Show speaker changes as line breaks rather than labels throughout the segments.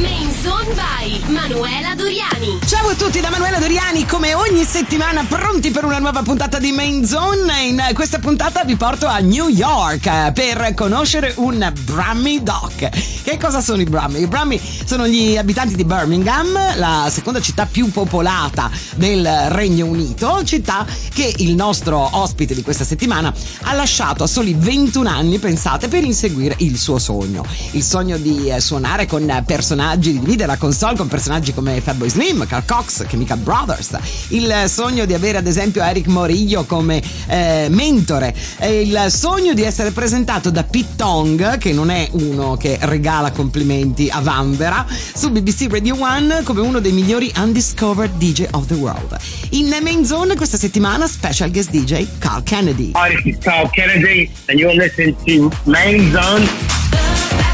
Main Zone by Manuela Doriani.
Ciao a tutti da Manuela Doriani, come ogni settimana pronti per una nuova puntata di Main Zone. In questa puntata vi porto a New York per conoscere un Brummy Doc. Che cosa sono i Brummy? I Brummy sono gli abitanti di Birmingham, la seconda città più popolata del Regno Unito, città che il nostro ospite di questa settimana ha lasciato a soli 21 anni, pensate, per inseguire il suo sogno. Il sogno di eh, suonare con personaggi personaggi, di dividere la console con personaggi come Fatboy Slim, Carl Cox, Chemical Brothers, il sogno di avere ad esempio Eric Morillo come eh, mentore, il sogno di essere presentato da Pete Tong, che non è uno che regala complimenti a Vanvera, su BBC Radio 1 come uno dei migliori undiscovered DJ of the world. In Main Zone questa settimana special guest DJ Carl Kennedy.
Hi, this is Carl Kennedy and you're listening to Main Zone.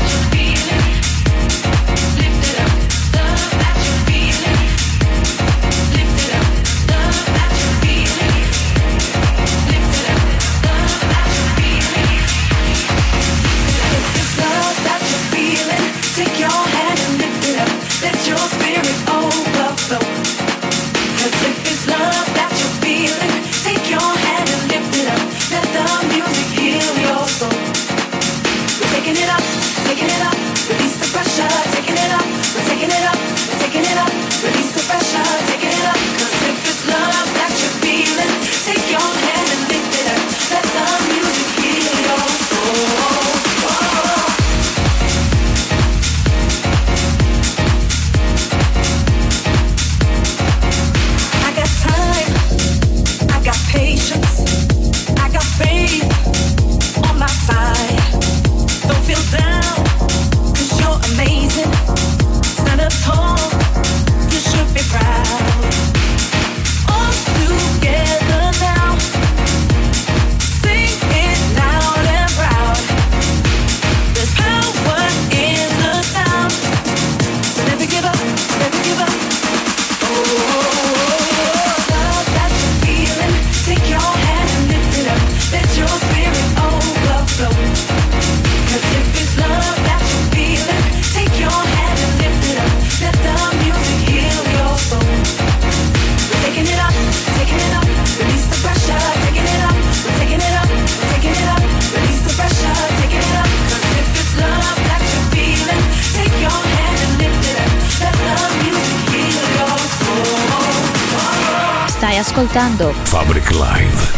Fabric Live.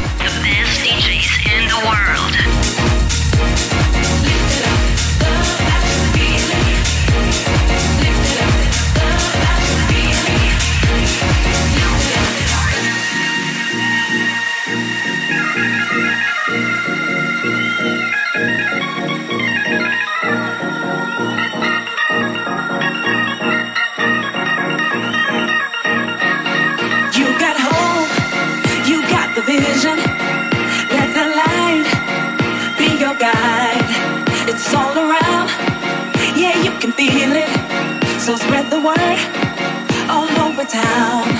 special So
spread the word all over town.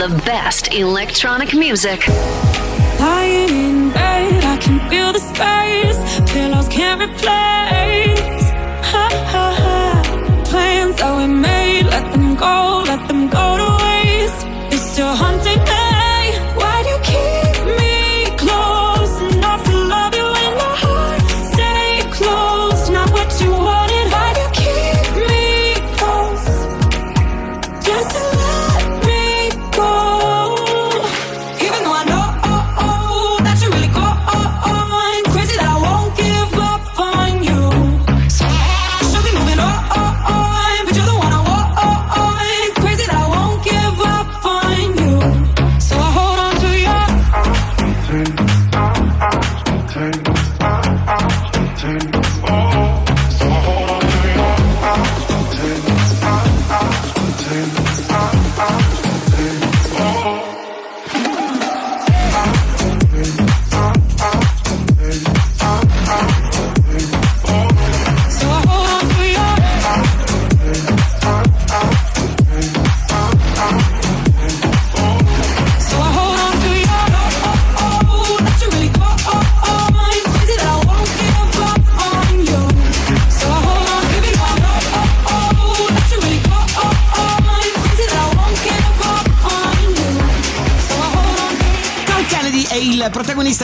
the
best electronic music.
Lying in bed, I can feel the space. Pillows can't replace. Ha, ha, ha. Plans that we made, let them go, let them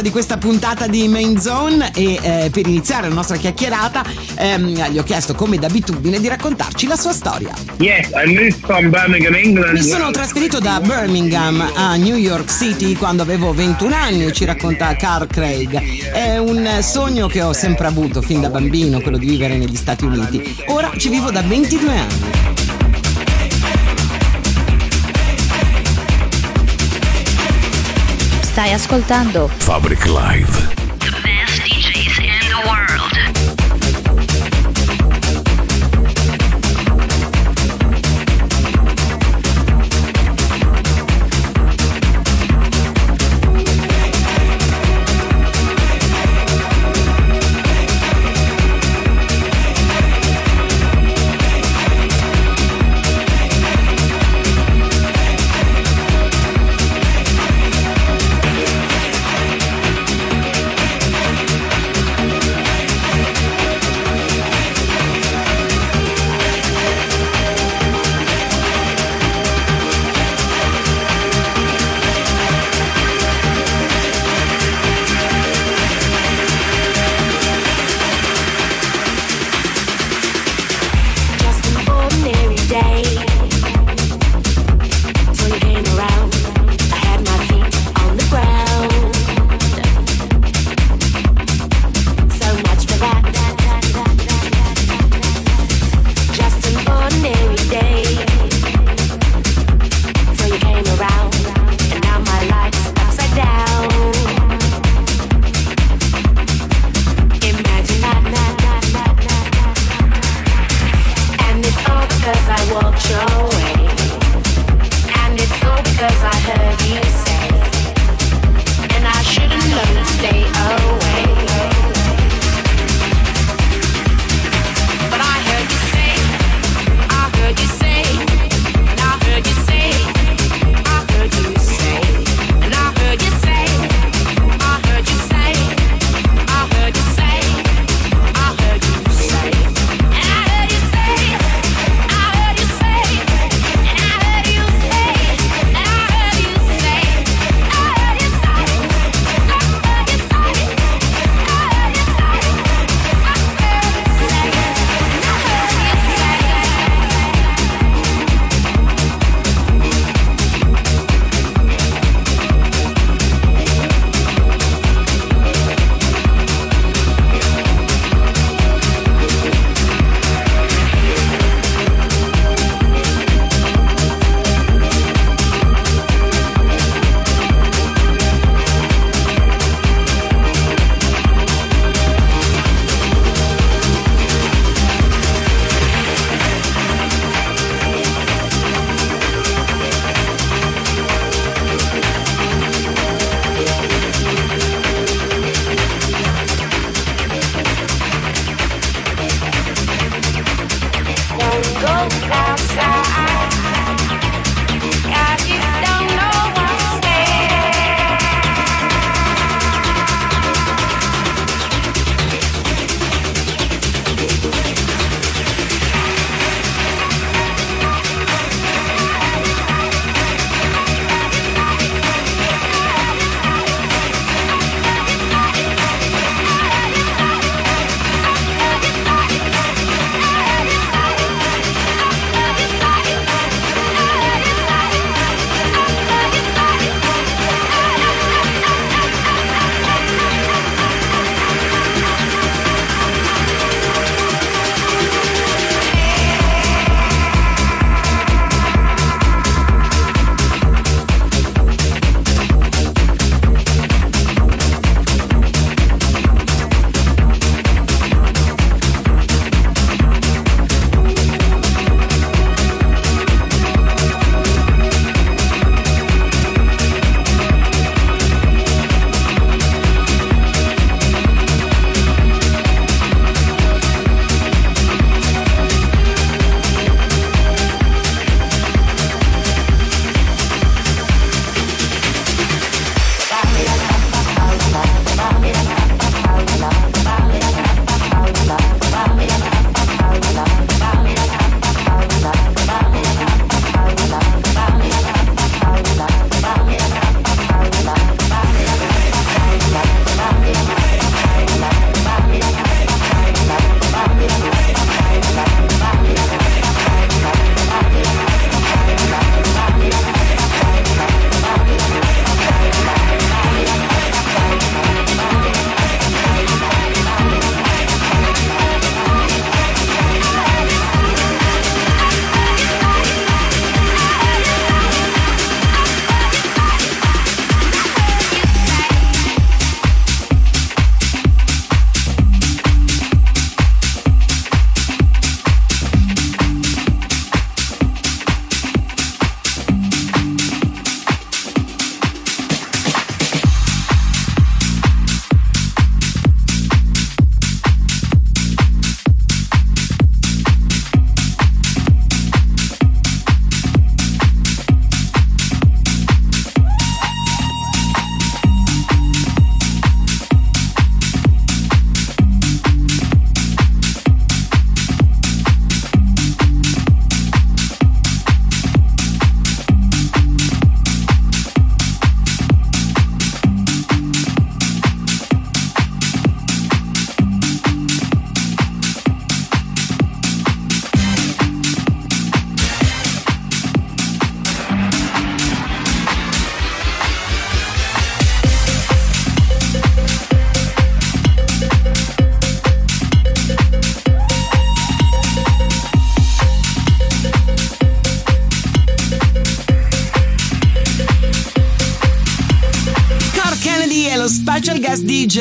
di questa puntata di Main Zone e eh, per iniziare la nostra chiacchierata ehm, gli ho chiesto come d'abitudine di raccontarci la sua storia.
Yes, Birmingham,
Mi sono trasferito da Birmingham a New York City quando avevo 21 anni, ci racconta Carl Craig. È un sogno che ho sempre avuto fin da bambino, quello di vivere negli Stati Uniti. Ora ci vivo da 22 anni.
Stai ascoltando
Fabric Live.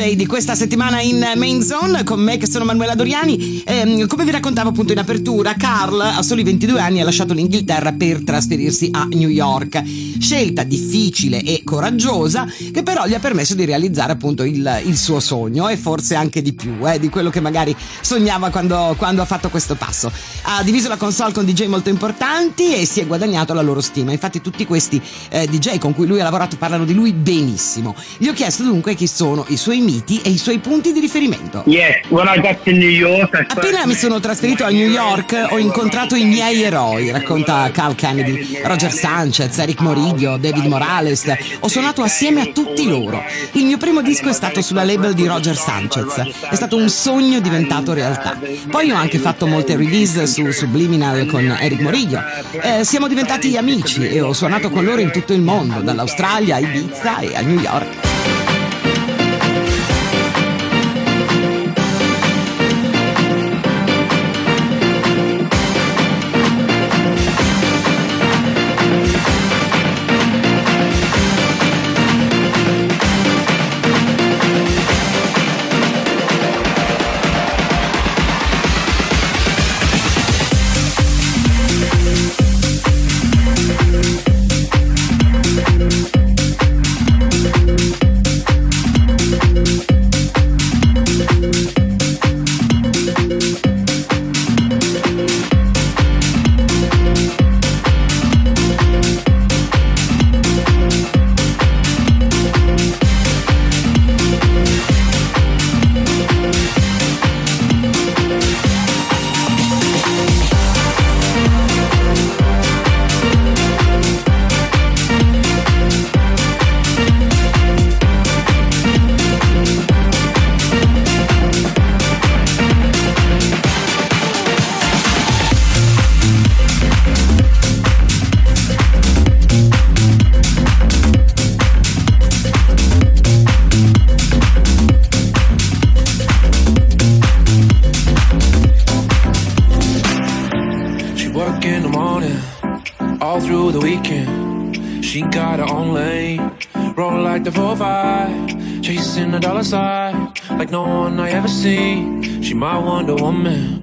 DJ di questa settimana in Main Zone con me che sono Manuela Doriani. Ehm, come vi raccontavo appunto in apertura, Carl a soli 22 anni ha lasciato l'Inghilterra per trasferirsi a New York. Scelta difficile e coraggiosa che però gli ha permesso di realizzare appunto il, il suo sogno e forse anche di più eh, di quello che magari sognava quando, quando ha fatto questo passo. Ha diviso la console con DJ molto importanti e si è guadagnato la loro stima. Infatti tutti questi eh, DJ con cui lui ha lavorato parlano di lui benissimo. Gli ho chiesto dunque chi sono i suoi miti e i suoi punti di riferimento.
Yes, when I got to New York, I
Appena mi sono trasferito a New York ho incontrato i miei eroi, racconta Carl Kennedy, Roger Sanchez, Eric Moriglio, David Morales. Ho suonato assieme a tutti loro. Il mio primo disco è stato sulla label di Roger Sanchez. È stato un sogno diventato realtà. Poi ho anche fatto molte release su Subliminal con Eric Moriglio. Eh, siamo diventati amici e ho suonato con loro in tutto il mondo, dall'Australia a Ibiza e a New York.
My Wonder Woman.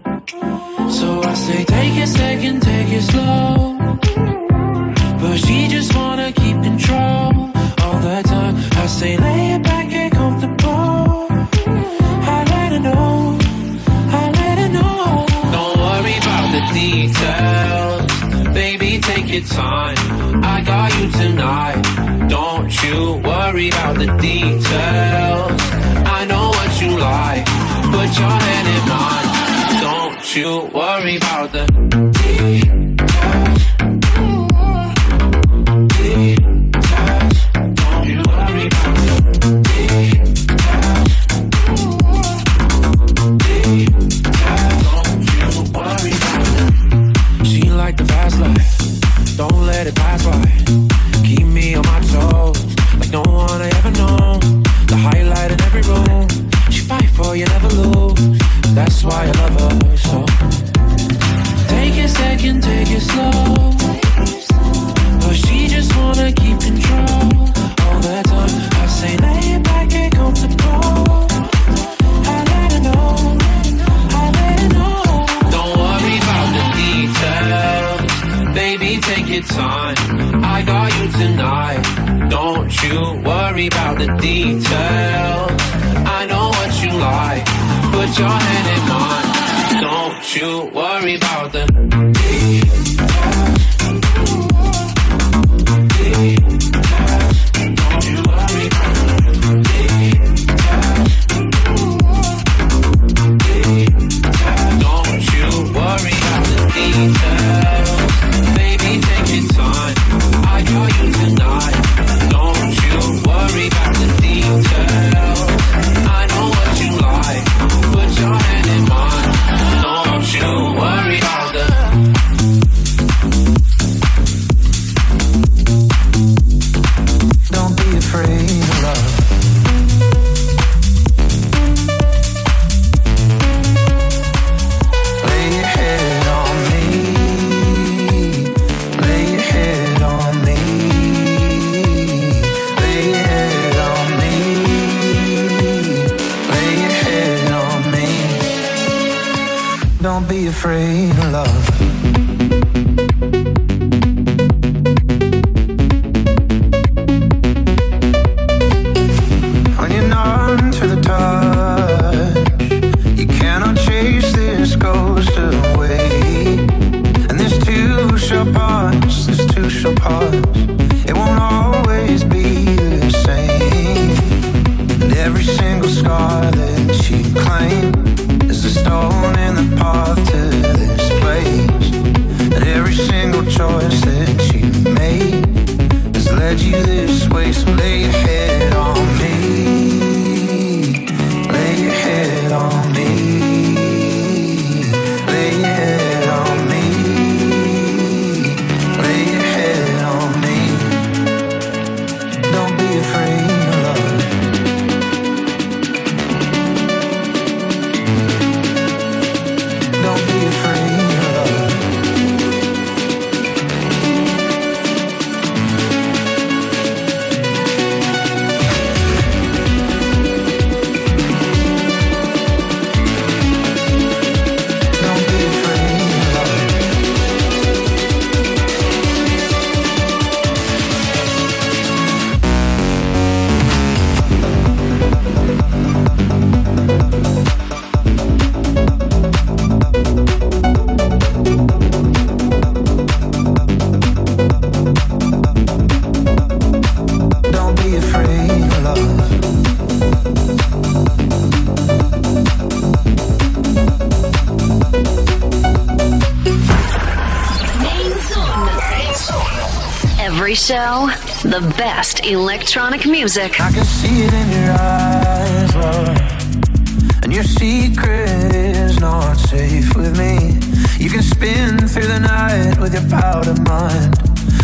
The
best electronic music.
I can see it in your eyes, love. And your secret is not safe with me. You can spin through the night with your powder mind.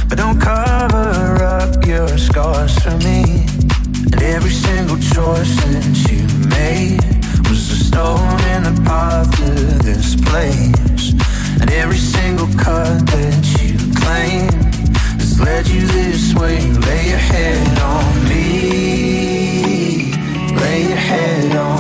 But don't cover up your scars for me. And every single choice that you made was a stone in the path to this place. And every single cut that you claim has led you this way. Lay your head on me. Lay your head on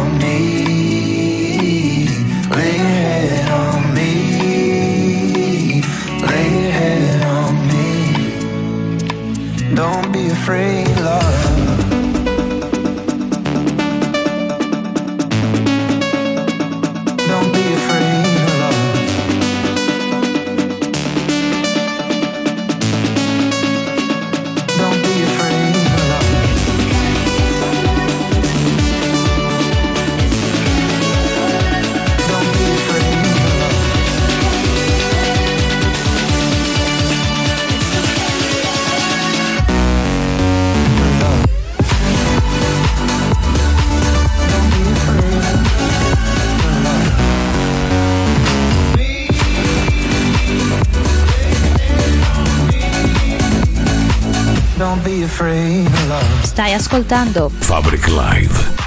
Stai ascoltando
Fabric Live.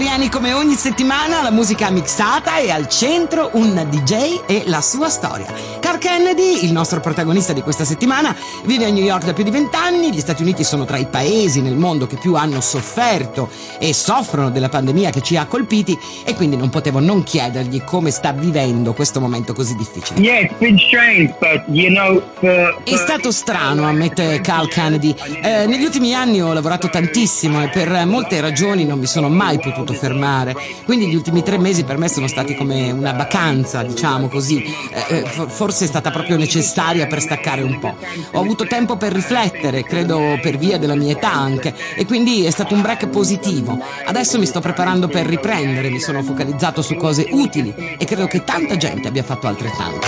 Doriani come ogni settimana la musica mixata e al centro un DJ e la sua storia. Carl Kennedy, il nostro protagonista di questa settimana, vive a New York da più di vent'anni, gli Stati Uniti sono tra i paesi nel mondo che più hanno sofferto e soffrono della pandemia che ci ha colpiti e quindi non potevo non chiedergli come sta vivendo questo momento così difficile.
Yeah, it's been strange, but you know, for,
È stato strano, ammette Carl Kennedy. Eh, negli ultimi anni ho lavorato tantissimo e per molte ragioni non mi sono mai potuto fermare. Quindi gli ultimi tre mesi per me sono stati come una vacanza, diciamo così. Eh, eh, for- forse è stata proprio necessaria per staccare un po'. Ho avuto tempo per riflettere, credo per via della mia età anche, e quindi è stato un break positivo. Adesso mi sto preparando per riprendere, mi sono focalizzato su cose utili e credo che tanta gente abbia fatto altrettanto.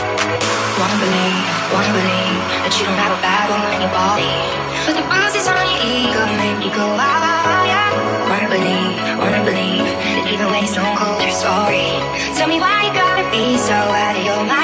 Tell me why you gotta be so out of your mind.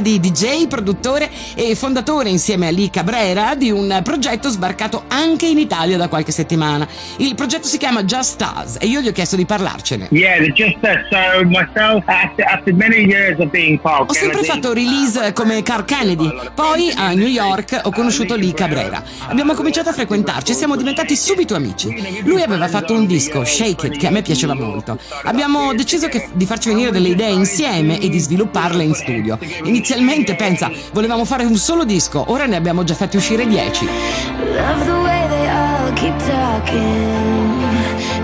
di DJ, produttore e fondatore insieme a Lee Cabrera di un progetto sbarcato anche in Italia da qualche settimana. Il progetto si chiama Just Us e io gli ho chiesto di parlarcene. Ho sempre fatto release come Car Kennedy, poi a New York ho conosciuto Lee Cabrera. Abbiamo cominciato a frequentarci e siamo diventati subito amici. Lui aveva fatto un disco, Shake It, che a me piaceva molto. Abbiamo deciso che, di farci venire delle idee insieme e di svilupparle in studio. Inizialmente, pensa, volevamo fare fare un solo disco, ora ne abbiamo già fatti uscire 10.
Love the way they all keep talking.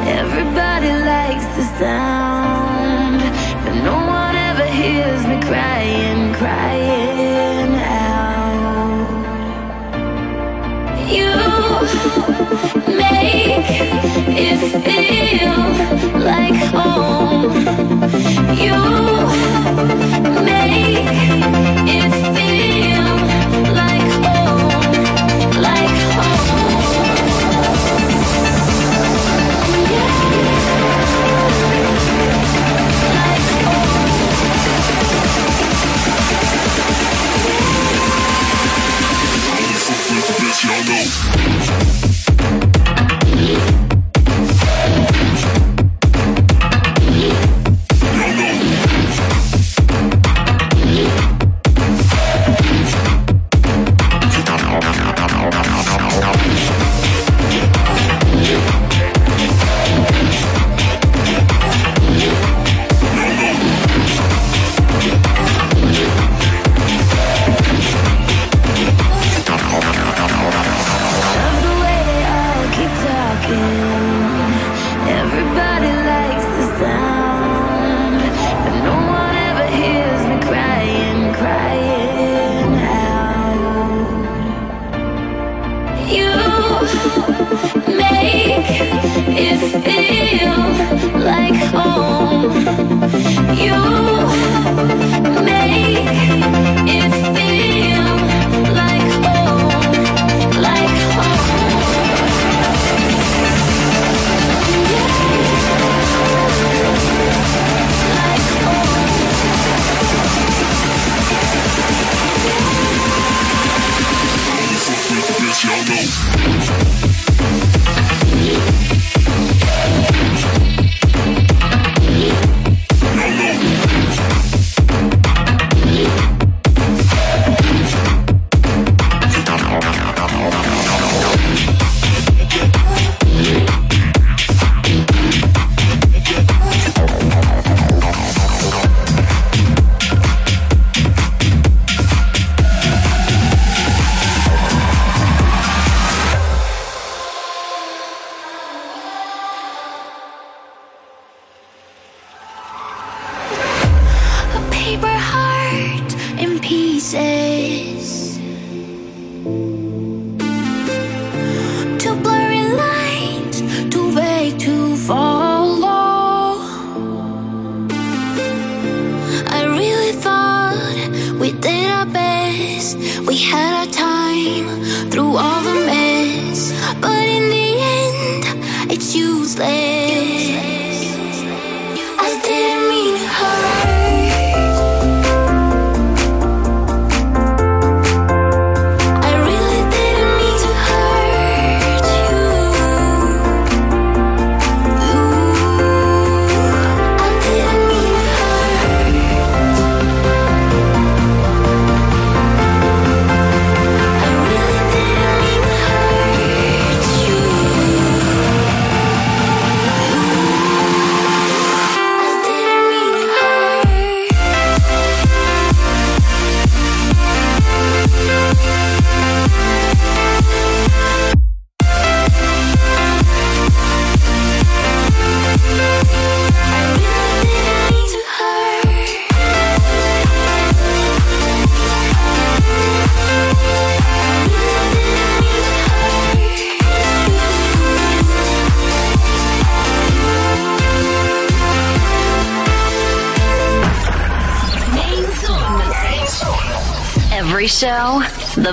Everybody likes the sound. But no one ever hears me crying, crying out. You make it feel like home. You make
y'all know.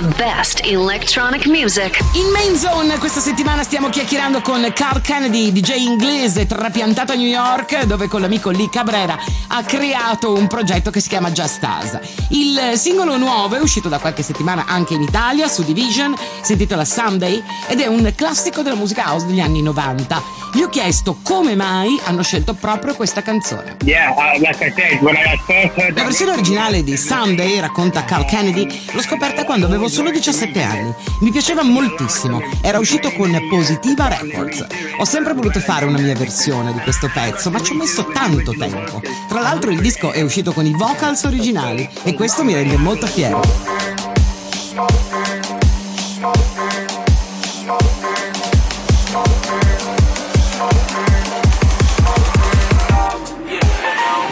The
best electronic music.
In Main Zone questa settimana stiamo chiacchierando con Carl Kennedy, DJ inglese trapiantato a New York, dove con l'amico Lee Cabrera ha creato un progetto che si chiama Just Us. Il singolo nuovo è uscito da qualche settimana anche in Italia su Division, si intitola Someday ed è un classico della musica house degli anni 90. Gli ho chiesto come mai hanno scelto proprio questa canzone.
Yeah, uh, like I said, when I first heard
La versione originale di Someday, racconta Carl Kennedy, l'ho scoperta quando avevo solo 17 anni. Mi piaceva moltissimo, era uscito con Positiva Records. Ho sempre voluto fare una mia versione di questo pezzo, ma ci ho messo tanto tempo. Tra l'altro il disco è uscito con i vocals originali e questo mi rende molto fiero.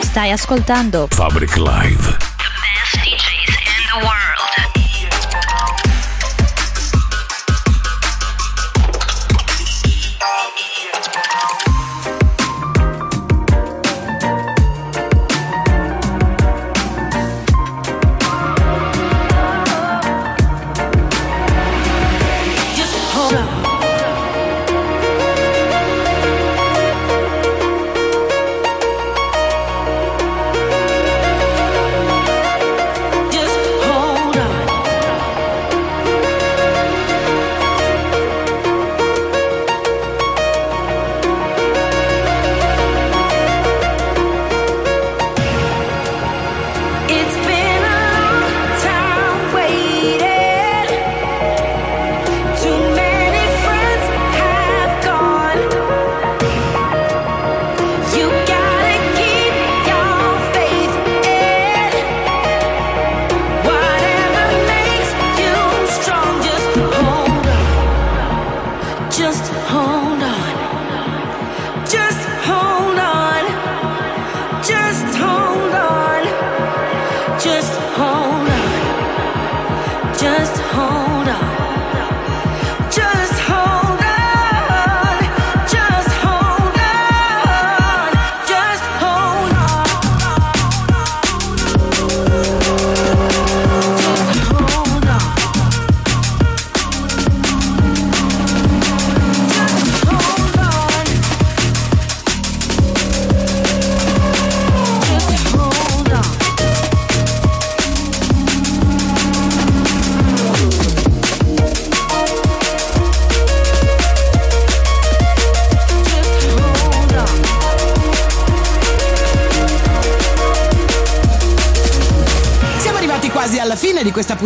Stai ascoltando
Fabric Live.
Best DJs in the world.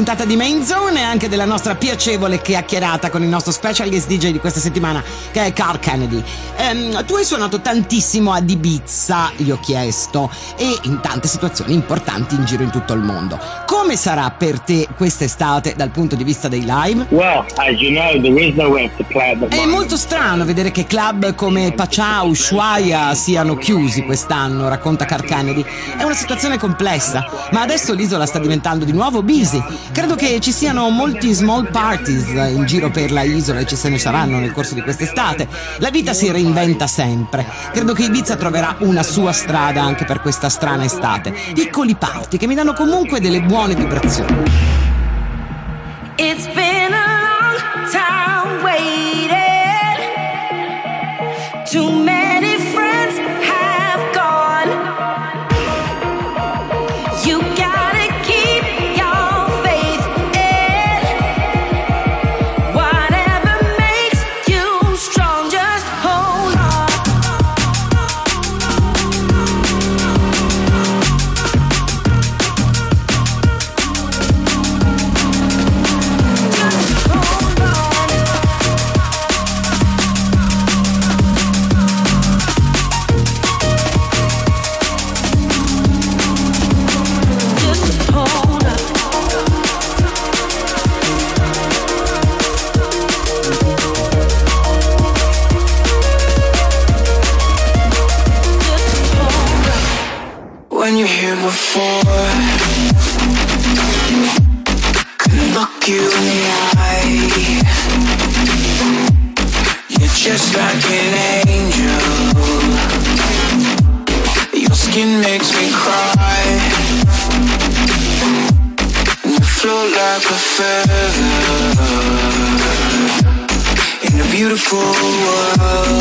Puntata di Main Zone e anche della nostra piacevole chiacchierata con il nostro special guest DJ di questa settimana che è Carl Kennedy. Ehm, tu hai suonato tantissimo ad Ibiza, gli ho chiesto, e in tante situazioni importanti in giro in tutto il mondo. Come sarà per te quest'estate dal punto di vista dei live?
Well, as you know, there is nowhere to play the
È molto strano vedere che club come Pachá, Ushuaia siano chiusi quest'anno, racconta Carl Kennedy. È una situazione complessa, ma adesso l'isola sta diventando di nuovo busy. Credo che ci siano molti small parties in giro per la isola e ci se ne saranno nel corso di quest'estate. La vita si reinventa sempre. Credo che Ibiza troverà una sua strada anche per questa strana estate. Piccoli party che mi danno comunque delle buone vibrazioni.
It's been a long time waiting. Too many
here before, can look you in the eye. You're just like an angel. Your skin makes me cry. And you float like a feather in a beautiful world.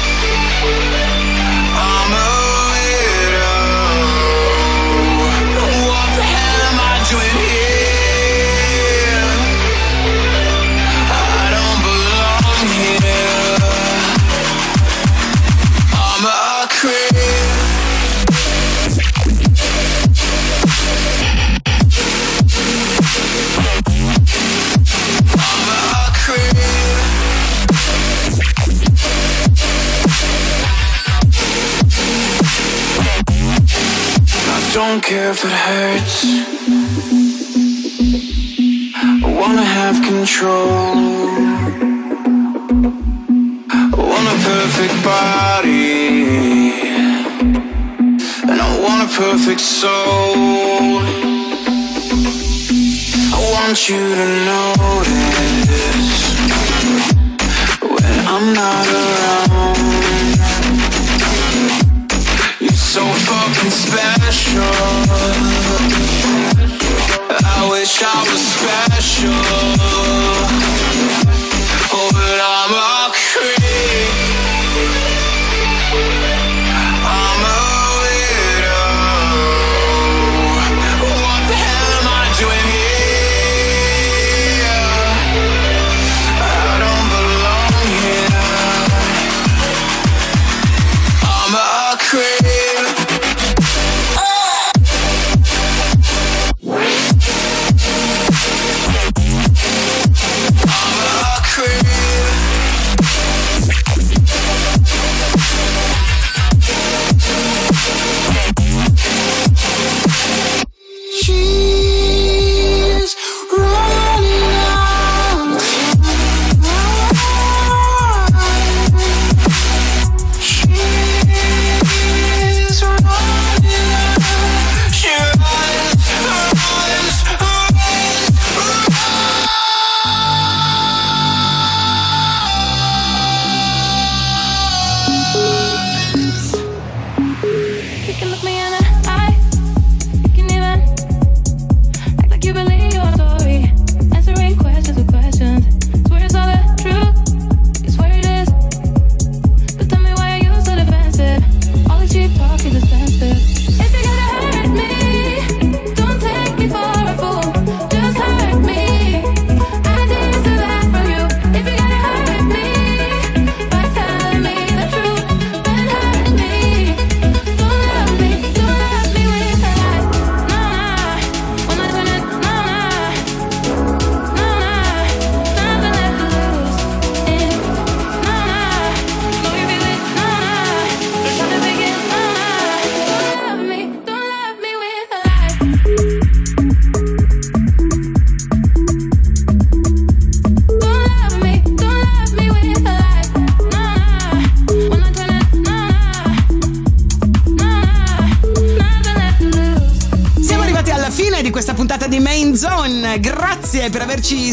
Care if it hurts. I wanna have control. I want a perfect body. And I want a perfect soul. I want you to notice when I'm not around. So fucking special. I wish I was special.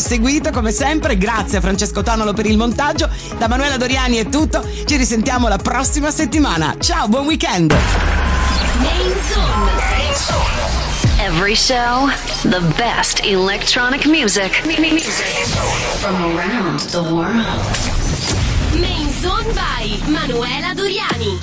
Seguito come sempre. Grazie a Francesco Tonolo per il montaggio. Da Manuela Doriani è tutto. Ci risentiamo la prossima settimana. Ciao, buon weekend.
Every show, the best electronic music. From around the world.
Main Zone by Manuela Doriani.